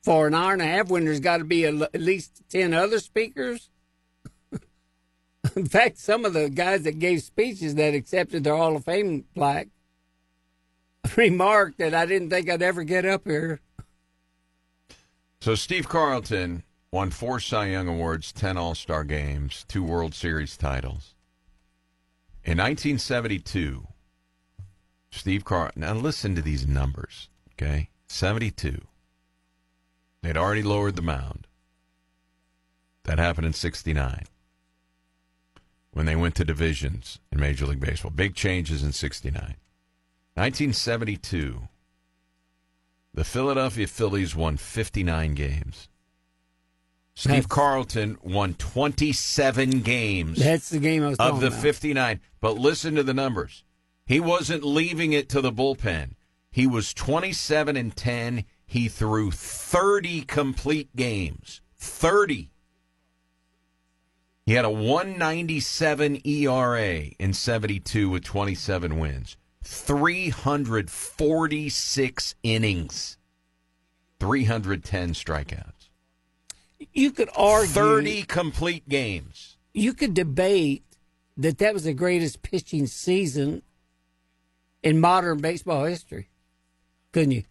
S2: for an hour and a half when there's got to be a, at least 10 other speakers? [LAUGHS] In fact, some of the guys that gave speeches that accepted their Hall of Fame plaque [LAUGHS] remarked that I didn't think I'd ever get up here.
S1: So Steve Carlton won four Cy Young Awards, 10 All Star games, two World Series titles. In 1972, Steve Carlton, now listen to these numbers, okay? 72. They'd already lowered the mound. That happened in 69 when they went to divisions in Major League Baseball. Big changes in 69. 1972, the Philadelphia Phillies won 59 games. Steve That's, Carlton won 27 games.
S2: That's the game I was
S1: of the
S2: about.
S1: 59. But listen to the numbers. He wasn't leaving it to the bullpen. He was 27 and 10. He threw 30 complete games. 30. He had a 197 ERA in 72 with 27 wins, 346 innings, 310 strikeouts.
S2: You could argue
S1: 30 complete games.
S2: You could debate that that was the greatest pitching season in modern baseball history. Couldn't you?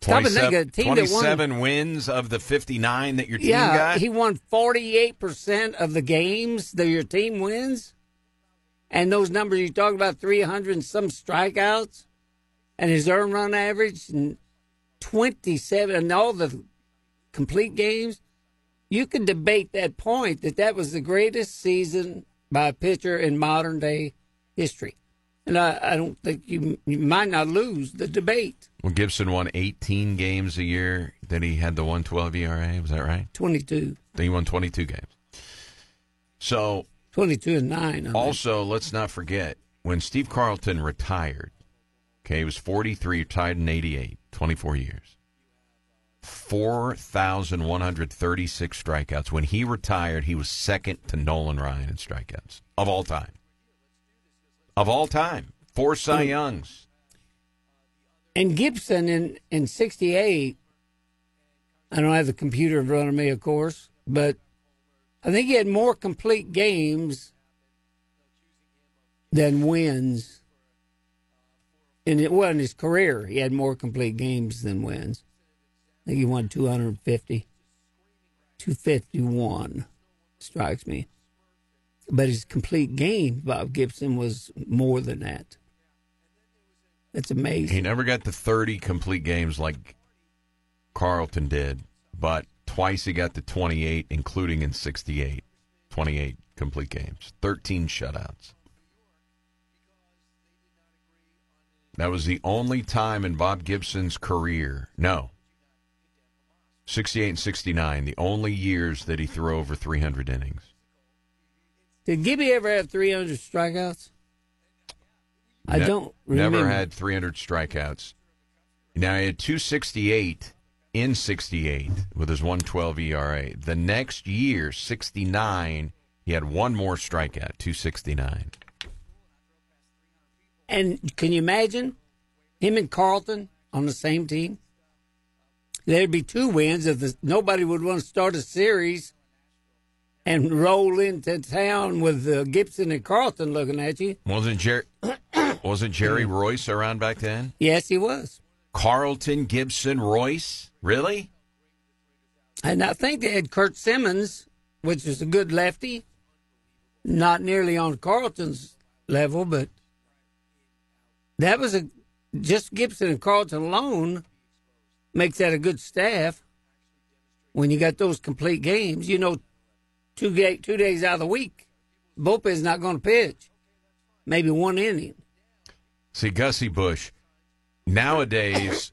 S1: 27, 27 wins of the 59 that your team
S2: yeah,
S1: got?
S2: he won 48% of the games that your team wins. And those numbers you talk about 300 and some strikeouts and his earned run average and 27 and all the complete games. You can debate that point that that was the greatest season by a pitcher in modern day history. And I, I don't think you, you might not lose the debate.
S1: Well, Gibson won 18 games a year. Then he had the 112 ERA. Was that right?
S2: 22.
S1: Then he won 22 games. So
S2: 22 and nine. I
S1: also, let's not forget when Steve Carlton retired. Okay, he was 43, retired in 88, 24 years. 4,136 strikeouts. When he retired, he was second to Nolan Ryan in strikeouts of all time of all time. Four Cy hmm. Youngs.
S2: And Gibson in in '68. I don't have the computer in front of me, of course, but I think he had more complete games than wins. And it wasn't his career. He had more complete games than wins. Think he won 250. 251 strikes me. But his complete game, Bob Gibson, was more than that. That's amazing.
S1: He never got to 30 complete games like Carlton did, but twice he got to 28, including in 68. 28 complete games, 13 shutouts. That was the only time in Bob Gibson's career. No. 68 and 69, the only years that he threw over 300 innings.
S2: Did Gibby ever have 300 strikeouts? I
S1: Ne-
S2: don't remember.
S1: Never had 300 strikeouts. Now he had 268 in 68 with his 112 ERA. The next year, 69, he had one more strikeout, 269.
S2: And can you imagine him and Carlton on the same team? There'd be two wins if the, nobody would want to start a series and roll into town with uh, Gibson and Carlton looking at you.
S1: Wasn't Jerry [COUGHS] wasn't Jerry Reuss around back then?
S2: Yes, he was.
S1: Carlton, Gibson, Reuss? Really?
S2: And I think they had Curt Simmons, which is a good lefty, not nearly on Carlton's level, but that was a just Gibson and Carlton alone makes that a good staff. When you got those complete games, you know, two ga- two days out of the week, bullpen's not going to pitch, maybe one inning.
S1: See, Gussie Busch, nowadays,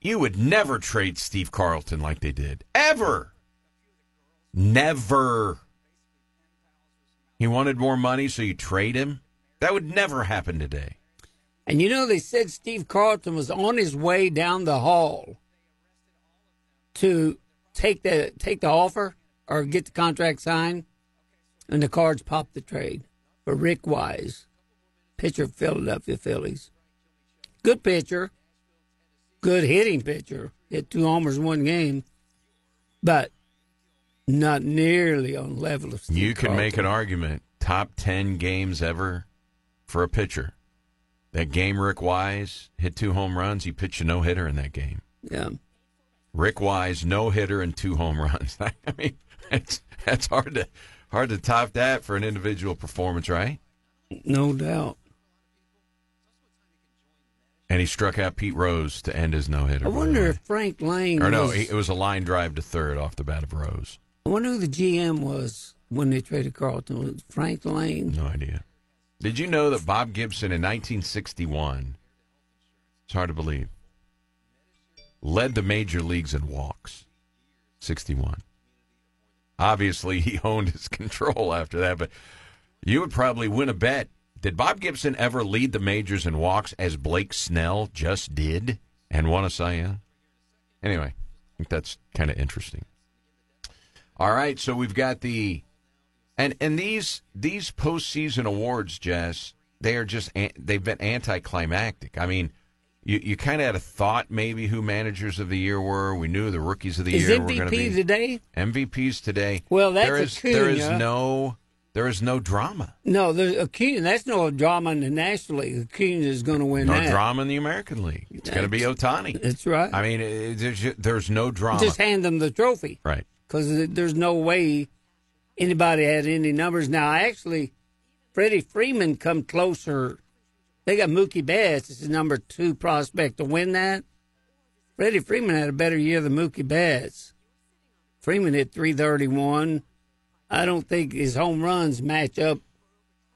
S1: you would never trade Steve Carlton like they did. Ever. Never. He wanted more money, so you trade him? That would never happen today.
S2: And you know, they said Steve Carlton was on his way down the hall to take the take the offer or get the contract signed, and the cards popped the trade for Rick Wise, pitcher of Philadelphia Phillies. Good pitcher, good hitting pitcher. Hit two homers in one game, but not nearly on level of Steve
S1: You can make an argument top 10 games ever for a pitcher. That game Rick Wise hit two home runs, he pitched a no hitter in that game.
S2: Yeah.
S1: Rick Wise, no hitter and two home runs. [LAUGHS] I mean, that's hard to hard to top that for an individual performance, right?
S2: No doubt.
S1: And he struck out Pete Rose to end his no hitter.
S2: I wonder if Frank Lane.
S1: or no,
S2: was,
S1: it was a line drive to third off the bat of Rose.
S2: I wonder who the GM was when they traded Carlton. Was Frank Lane?
S1: No idea. Did you know that Bob Gibson in 1961? It's hard to believe. Led the major leagues in walks. 61. Obviously, he [LAUGHS] honed his control after that, but you would probably win a bet. Did Bob Gibson ever lead the majors in walks as Blake Snell just did and won a Cy Young? Anyway, I think that's kind of interesting. All right, so we've got the and and these these postseason awards, Jess, they are just they've been anticlimactic. I mean, you you kind of had a thought maybe who managers of the year were. We knew the rookies of the
S2: Is
S1: year were going to
S2: MVP
S1: be
S2: today?
S1: MVPs today.
S2: Well, that's
S1: there is there is no there is no drama.
S2: No, there's Acuna. That's no drama in the National League. Acuna is going to win
S1: No
S2: that.
S1: drama in the American League. It's going to be Ohtani.
S2: That's right.
S1: I mean, it, there's there's no drama.
S2: Just hand them the trophy
S1: right.
S2: because there's no way anybody had any numbers. Now, actually, Freddie Freeman come closer. They got Mookie Betts as the number two prospect to win that. Freddie Freeman had a better year than Mookie Betts. Freeman hit 331. I don't think his home runs match up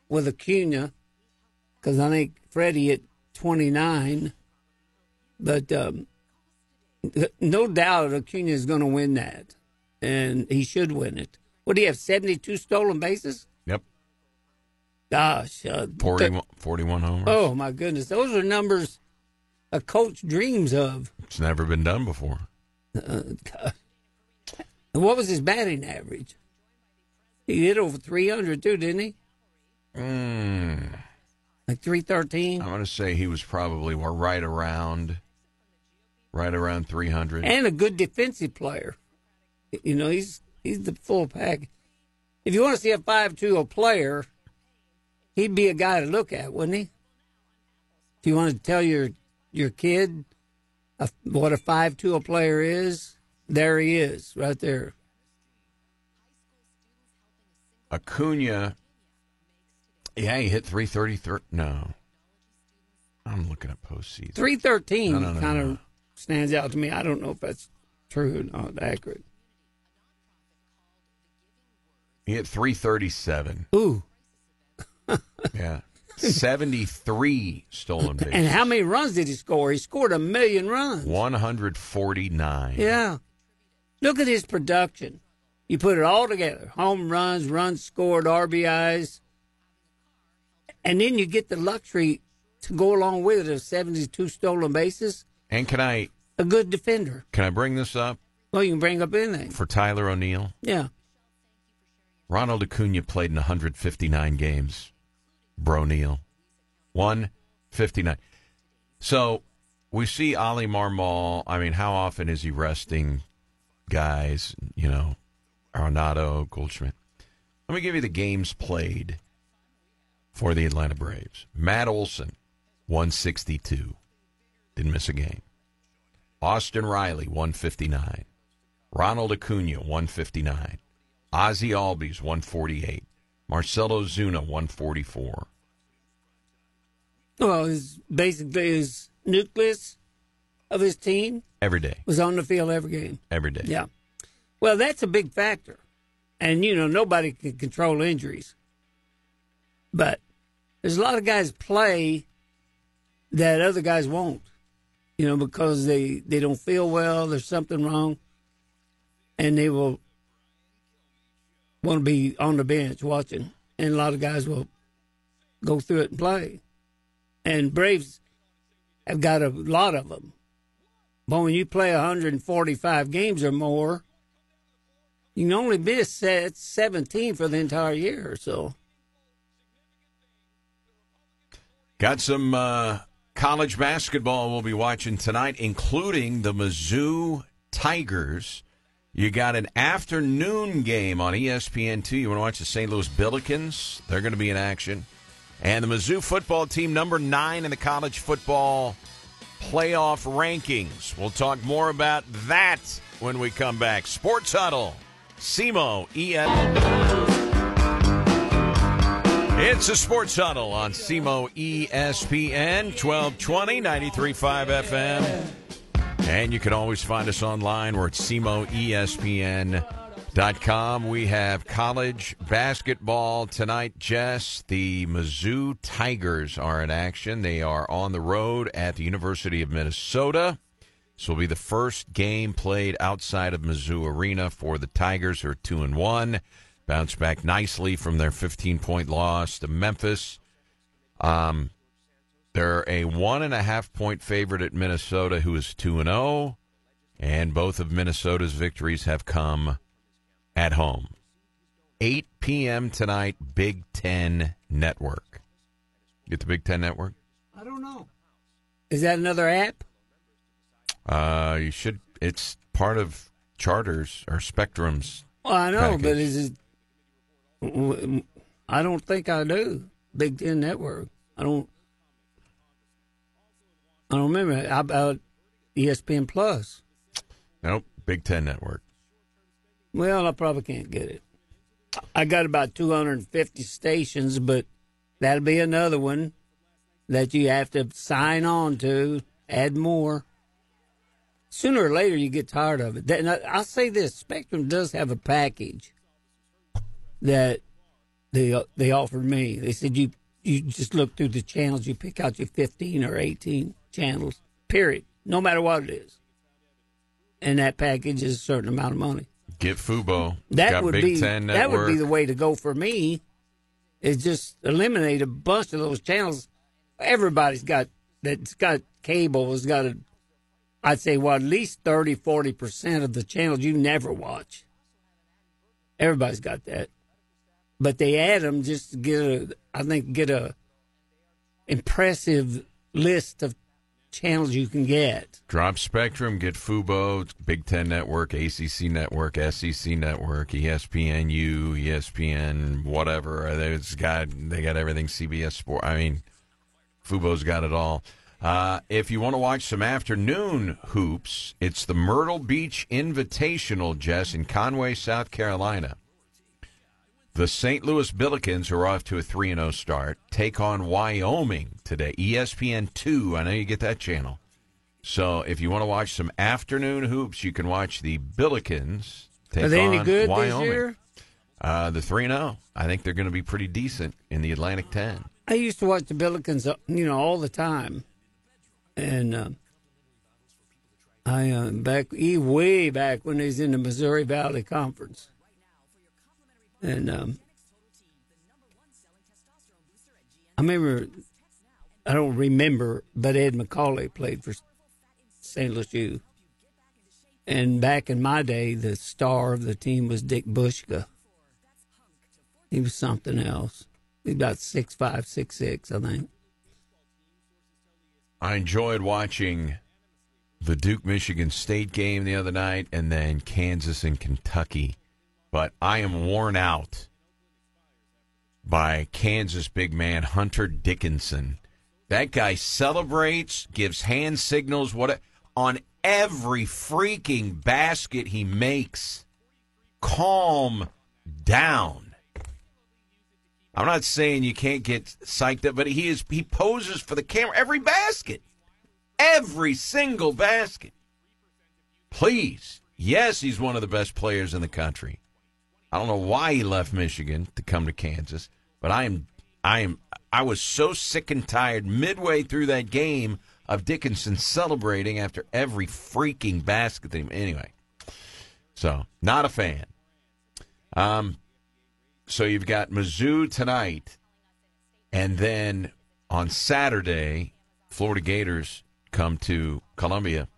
S2: with Acuna because I think Freddie hit 29. But um, no doubt Acuna is going to win that, and he should win it. What do you have? 72 stolen bases?
S1: Yep.
S2: Gosh. Uh,
S1: 41, 41 homers.
S2: Oh, my goodness. Those are numbers a coach dreams of.
S1: It's never been done before.
S2: Uh, And what was his batting average? He hit over 300 too, didn't he?
S1: Mm,
S2: Like 313?
S1: I'm going to say he was probably right around right around 300.
S2: And a good defensive player. You know, he's he's the full pack. If you want to see a five-two-a player, he'd be a guy to look at, wouldn't he? If you want to tell your your kid a, what a 5-2 player is, there he is, right there.
S1: Acuna, yeah, he hit 333. No. I'm looking at postseason.
S2: 313
S1: No, no, no,
S2: kind of stands out to me. I don't know if that's true or not accurate.
S1: He hit 337.
S2: Ooh, [LAUGHS]
S1: Yeah. 73 stolen bases.
S2: And how many runs did he score? He scored a million runs.
S1: 149.
S2: Yeah. Look at his production. You put it all together home runs, runs scored, RBIs. And then you get the luxury to go along with it of 72 stolen bases.
S1: And can I
S2: A good defender.
S1: can I bring this up
S2: Well, you can bring up anything.
S1: for Tyler O'Neill?
S2: Yeah.
S1: Ronald Acuna played in 159 games. Bro Neal. 159. So we see Oli Marmol. I mean, how often is he resting guys? You know, Arenado, Goldschmidt. Let me give you the games played for the Atlanta Braves. Matt Olson, 162. Didn't miss a game. Austin Riley, 159. Ronald Acuna, 159. Ozzie Albies, 148. Marcell Ozuna, 144.
S2: Well, his, basically his nucleus of his team
S1: Every day.
S2: was on the field every game.
S1: Every day.
S2: Yeah. Well, that's a big factor. And, you know, nobody can control injuries. But there's a lot of guys play that other guys won't, you know, because they, they don't feel well, there's something wrong, and they will want to be on the bench watching. And a lot of guys will go through it and play. And Braves have got a lot of them. But when you play 145 games or more, you can only miss 17 for the entire year or so.
S1: Got some uh, college basketball we'll be watching tonight, including the Mizzou Tigers. You got an afternoon game on E ESPN2. You want to watch the St. Louis Billikens? They're going to be in action. And the Mizzou football team, number nine in the college football playoff rankings. We'll talk more about that when we come back. Sports Huddle, SEMO, ES. It's a Sports Huddle on SEMO ESPN, 1220, 93.5 FM. And you can always find us online. We're at SEMOESPN.com. We have college basketball tonight, Jess. The Mizzou Tigers are in action. They are on the road at the University of Minnesota. This will be the first game played outside of Mizzou Arena for the Tigers, who are 2 and 1. Bounced back nicely from their 15 point loss to Memphis. Um, they're a one and a half point favorite at Minnesota, who is 2 and 0. And both of Minnesota's victories have come at home. 8 p.m. tonight, Big Ten Network. Get the Big Ten Network?
S2: I don't know. Is that another app?
S1: Uh, you should. It's part of Charters or Spectrum's.
S2: Well, I know,
S1: Package.
S2: but is it? I don't think I do. Big Ten Network. I don't. I don't remember. How about ESPN Plus?
S1: Nope, Big Ten Network.
S2: Well, I probably can't get it. I got about 250 stations, but that'll be another one that you have to sign on to, add more. Sooner or later, you get tired of it. And I- I'll say this Spectrum does have a package that they they offered me. They said you you just look through the channels, you pick out your 15 or 18 channels, period, no matter what it is. And that package is a certain amount of money.
S1: Get Fubo.
S2: That
S1: Got
S2: would
S1: Big
S2: be
S1: Ten
S2: that would be the way to go for me. Is just eliminate a bunch of those channels. Everybody's got that's got cable has got a. I'd say well at least 30, 40 percent of the channels you never watch. Everybody's got that, but they add them just to get a. I think get a impressive list of channels you can get.
S1: Drop Spectrum, get Fubo, Big Ten Network, ACC Network, SEC Network, ESPNU, ESPN, whatever. It's got they got everything. CBS Sport. I mean, Fubo's got it all. Uh, if you want to watch some afternoon hoops, it's the Myrtle Beach Invitational, Jess, in Conway, South Carolina. The St. Louis Billikens, are off to a 3 0 start, take on Wyoming today. ESPN 2. I know you get that channel. So if you want to watch some afternoon hoops, you can watch the Billikens take
S2: Are they
S1: on
S2: any good
S1: Wyoming.
S2: this year?
S1: Uh, the 3 0. I think they're going to be pretty decent in the Atlantic 10.
S2: I used to watch the Billikens, uh, you know, all the time, and uh, I uh, back way back when they was in the Missouri Valley Conference, and um, I remember. I don't remember, but Ed Macauley played for St. Louis U. And back in my day, the star of the team was Dick Boushka. He was something else. He's about six five, six six, I think.
S1: I enjoyed watching the Duke Michigan State game the other night and then Kansas and Kentucky. But I am worn out by Kansas big man Hunter Dickinson. That guy celebrates, gives hand signals what on every freaking basket he makes. Calm down. I'm not saying you can't get psyched up, but he is he poses for the camera every basket. Every single basket. Please. Yes, he's one of the best players in the country. I don't know why he left Michigan to come to Kansas, but I am I am I was so sick and tired midway through that game of Dickinson celebrating after every freaking basket. Anyway, so not a fan. Um, so you've got Mizzou tonight, and then on Saturday, Florida Gators come to Columbia,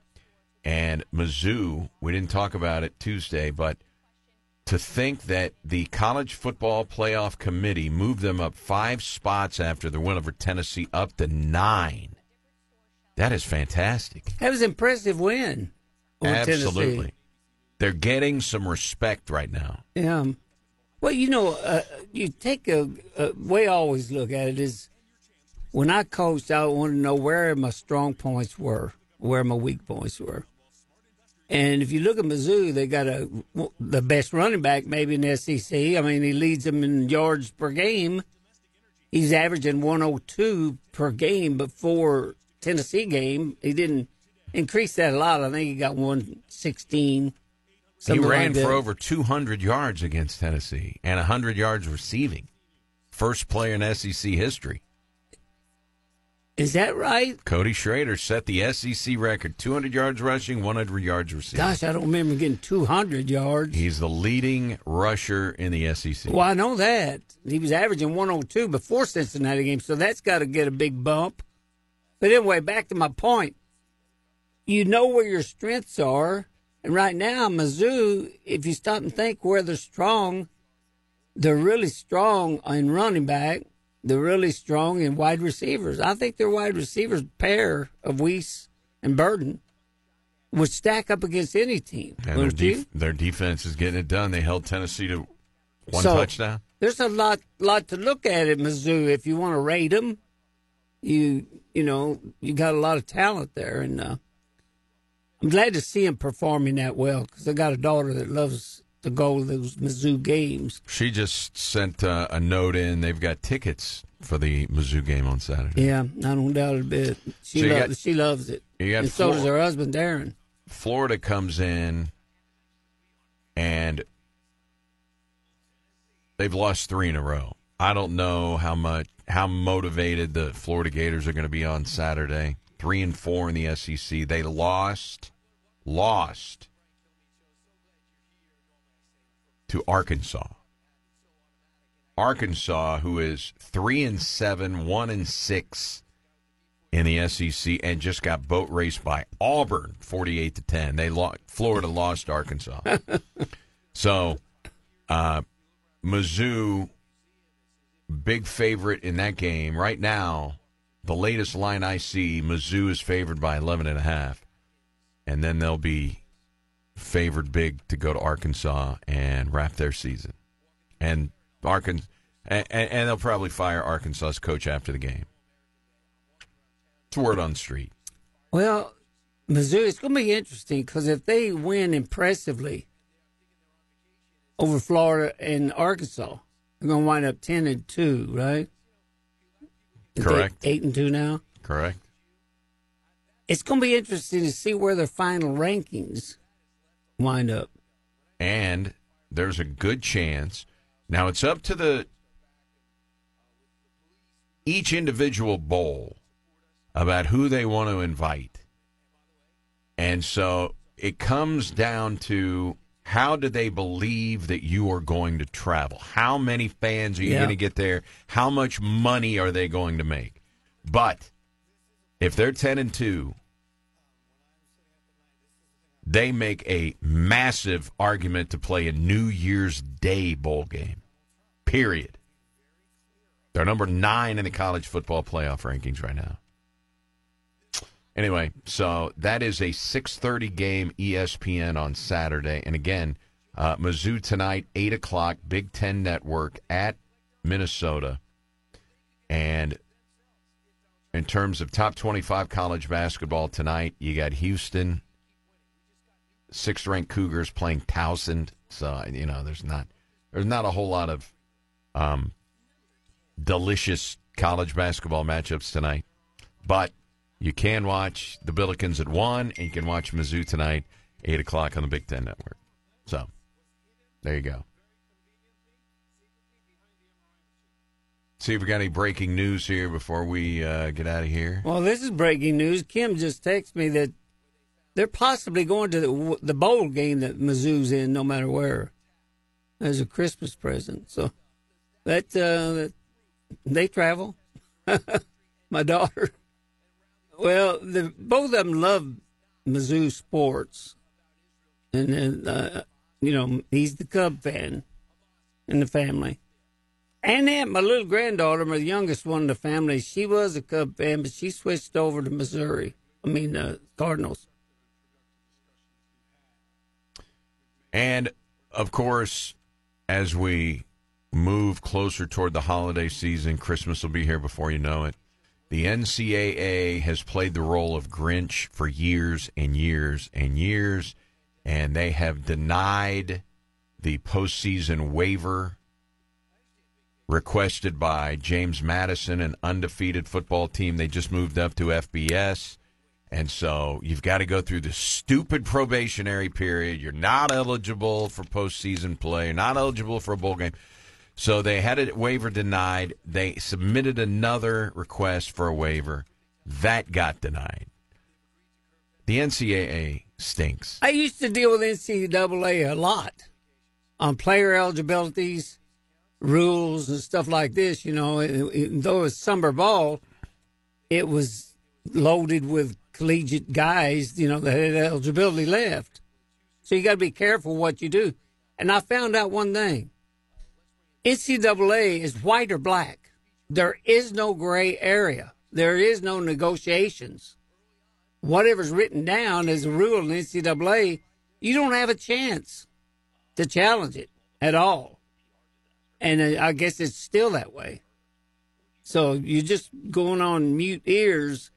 S1: and Mizzou. We didn't talk about it Tuesday, but to think that the college football playoff committee moved them up five spots after the win over Tennessee up to nine. That is fantastic.
S2: That was an impressive win.
S1: Absolutely.
S2: Tennessee.
S1: They're getting some respect right now.
S2: Yeah. Well, you know, uh, you take a, a way I always look at it is when I coached, I wanted to know where my strong points were, where my weak points were. And if you look at Mizzou, they got a the best running back maybe in the SEC. I mean, he leads them in yards per game. He's averaging 102 per game before Tennessee game. He didn't increase that a lot. I think he got 116.
S1: He ran
S2: like
S1: for over 200 yards against Tennessee and 100 yards receiving. First player in SEC history.
S2: Is that right?
S1: Cody Schrader set the SEC record 200 yards rushing, 100 yards receiving.
S2: Gosh, I don't remember getting 200 yards.
S1: He's the leading rusher in the SEC.
S2: Well, I know that. He was averaging 102 before Cincinnati game, so that's got to get a big bump. But anyway, back to my point. You know where your strengths are. And right now, Mizzou, if you stop and think where they're strong, they're really strong in running back they're really strong and wide receivers. I think their wide receivers pair of Wease and Burden would stack up against any team.
S1: And their, def- their, defense is getting it done. They held Tennessee to one so, touchdown.
S2: There's a lot lot to look at at Mizzou if you want to rate them. You you know you got a lot of talent there, and uh, I'm glad to see him performing that well because I got a daughter that loves to go to those Mizzou games.
S1: She just sent uh, a note in. They've got tickets for the Mizzou game on Saturday.
S2: Yeah, I don't doubt it a bit. She, so loves, got, she loves it. and so does her husband, Darren.
S1: Florida comes in and they've lost three in a row. I don't know how much how motivated the Florida Gators are going to be on Saturday. Three and four in the SEC. They lost, lost to Arkansas. Arkansas, who is three and seven, one and six in the SEC, and just got boat raced by Auburn, forty-eight to ten. They lost. Florida lost Arkansas. [LAUGHS] so, uh, Mizzou, big favorite in that game right now. The latest line I see, Mizzou is favored by eleven and a half, and then they'll be favored big to go to Arkansas and wrap their season. And Arkansas, and, and they'll probably fire Arkansas's coach after the game. It's word on the street.
S2: Well, Missouri, it's going to be interesting because if they win impressively over Florida and Arkansas, they're going to wind up ten and two, right?
S1: Correct.
S2: Eight and two now.
S1: Correct.
S2: It's going to be interesting to see where their final rankings wind up.
S1: And there's a good chance. Now it's up to the each individual bowl about who they want to invite. And so it comes down to how do they believe that you are going to travel? How many fans are you
S2: Yeah.
S1: going to get there? How much money are they going to make? But if they're 10 and 2, they make a massive argument to play a New Year's Day bowl game. Period. They're number 9 in the college football playoff rankings right now. Anyway, so that is a 6:30 game ESPN on Saturday, and again, uh, Mizzou tonight, eight o'clock, Big Ten Network at Minnesota, and in terms of top 25 college basketball tonight, you got Houston, sixth-ranked Cougars playing Towson. So you know, there's not there's not a whole lot of um, delicious college basketball matchups tonight, but you can watch the Billikens at one, and you can watch Mizzou tonight, eight o'clock on the Big Ten Network. So there you go. See if we got any breaking news here before we uh, get out of here.
S2: Well, this is breaking news. Kim just texted me that they're possibly going to the, the bowl game that Mizzou's in, no matter where, as a Christmas present. So that, uh, they travel. [LAUGHS] My daughter. Well, the, both of them love Mizzou sports, and then uh, you know he's the Cub fan in the family. And then my little granddaughter, my youngest one in the family, she was a Cub fan, but she switched over to Missouri. I mean, uh, Cardinals.
S1: And of course, as we move closer toward the holiday season, Christmas will be here before you know it. The NCAA has played the role of Grinch for years and years and years, and they have denied the postseason waiver requested by James Madison, an undefeated football team. They just moved up to FBS. And so you've got to go through the stupid probationary period. You're not eligible for postseason play. You're not eligible for a bowl game. So they had a waiver denied. They submitted another request for a waiver. That got denied. The NCAA stinks.
S2: I used to deal with NCAA a lot on player eligibilities, rules, and stuff like this. You know, even though it's summer ball, it was loaded with collegiate guys, you know, that had eligibility left. So you got to be careful what you do. And I found out one thing NCAA is white or black. There is no gray area, there is no negotiations. Whatever's written down as a rule in NCAA, you don't have a chance to challenge it at all. And I guess it's still that way. So you're just going on mute ears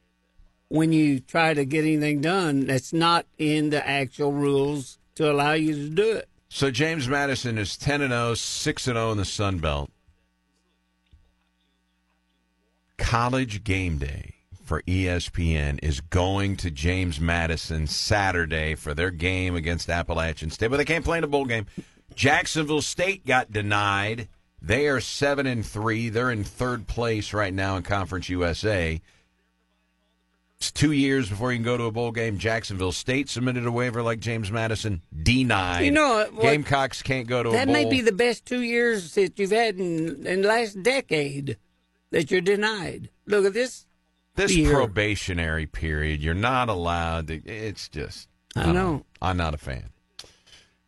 S2: when you try to get anything done that's not in the actual rules to allow you to do it.
S1: So James Madison is 10 and 0, 6 and 0 in the Sun Belt. College game day for ESPN is going to James Madison Saturday for their game against Appalachian State, but they can't play in a bowl game. Jacksonville State got denied. They are 7 and 3. They're in third place right now in Conference USA. It's two years before you can go to a bowl game. Jacksonville State submitted a waiver like James Madison, denied.
S2: You know, what-
S1: Gamecocks can't go to a
S2: That may be the best two years that you've had in, in the last decade that you're denied. Look at this.
S1: this
S2: year.
S1: probationary period. You're not allowed. To, it's just.
S2: I
S1: don't
S2: know.
S1: I'm not a fan.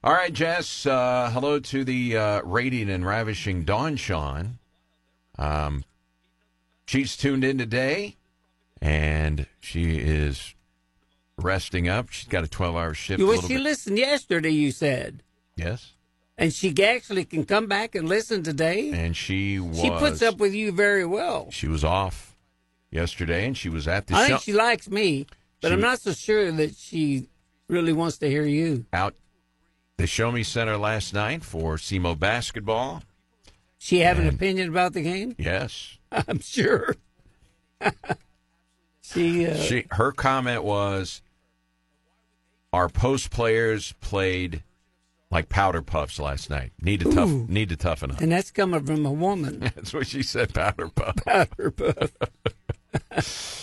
S1: All right, Jess. Uh, hello to the uh, radiant and ravishing Dawn Sean. Um, she's tuned in today, and she is resting up. She's got a 12-hour shift. a
S2: Well, she
S1: bit-
S2: listened yesterday, you said.
S1: yes,
S2: And she actually can come back and listen today.
S1: and she was.
S2: She puts up with you very well.
S1: She was off yesterday, and she was at the
S2: I
S1: show.
S2: think she likes me, but
S1: She-
S2: I'm not so sure that she really wants to hear you.
S1: out the Show Me Center last night for SEMO basketball.
S2: She have an opinion about the game?
S1: Yes. [LAUGHS]
S2: I'm sure. [LAUGHS] she, uh,
S1: She her comment was our post players played like powder puffs last night. Need to tough.
S2: Ooh.
S1: Need to toughen up.
S2: And that's coming from a woman. [LAUGHS]
S1: That's what she said. Powder puff.
S2: Powder puff. [LAUGHS]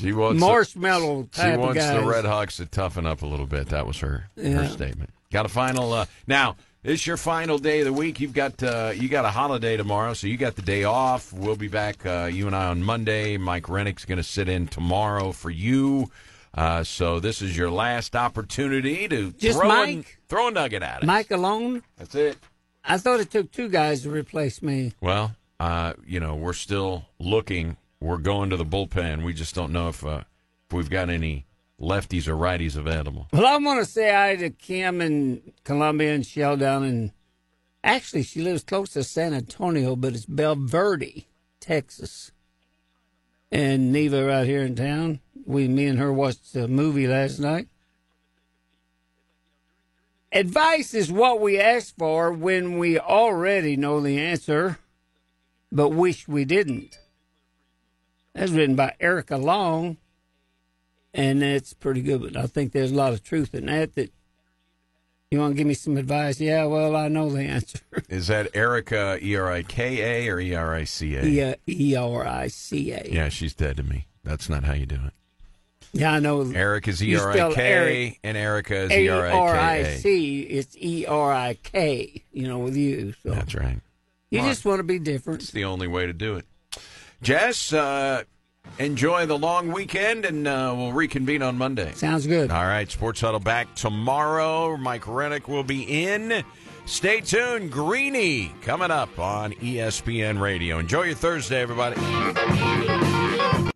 S1: She wants.
S2: Marshmallow
S1: she
S2: type of
S1: wants the Red Hawks to toughen up a little bit. That was her her statement. Got a final. Uh, now it's your final day of the week. You've got uh, you got a holiday tomorrow, so you got the day off. We'll be back. Uh, you and I on Monday. Mike Rennick's going to sit in tomorrow for you. Uh, so this is your last opportunity to
S2: Just
S1: throw, a,
S2: Mike?
S1: throw a nugget at it.
S2: Mike alone?
S1: That's it.
S2: I thought it took two guys to replace me.
S1: Well, uh, you know, we're still looking. We're going to the bullpen. We just don't know if, uh, if we've got any lefties or righties available.
S2: Well, I want to say hi to Kim in Columbia and Shell down in. Actually, she lives close to San Antonio, but it's Bulverde, Texas. And Neva right here in town. We, me and her watched a movie last night. Advice is what we ask for when we already know the answer, but wish we didn't. That's written by Erica Jong and that's pretty good. But I think there's a lot of truth in that. That you want to give me some advice? Yeah, well, I know the answer. [LAUGHS]
S1: Is that Erica E R I K A or E R I C A?
S2: E E R I C A.
S1: Yeah, E R I C A. Yeah, she's dead to me. That's not how you do it.
S2: Yeah, I know.
S1: Eric is E R I K and Erica is E R
S2: R
S1: I
S2: I
S1: K A.
S2: C. It's E R I K. You know, with you. So
S1: That's right.
S2: you
S1: All
S2: just want to be different.
S1: It's the only way to do it. Jess, uh, enjoy the long weekend, and uh, we'll reconvene on Monday.
S2: Sounds good.
S1: All right, Sports Huddle back tomorrow. Mike Rennick will be in. Stay tuned. Greeny coming up on ESPN Radio. Enjoy your Thursday, everybody.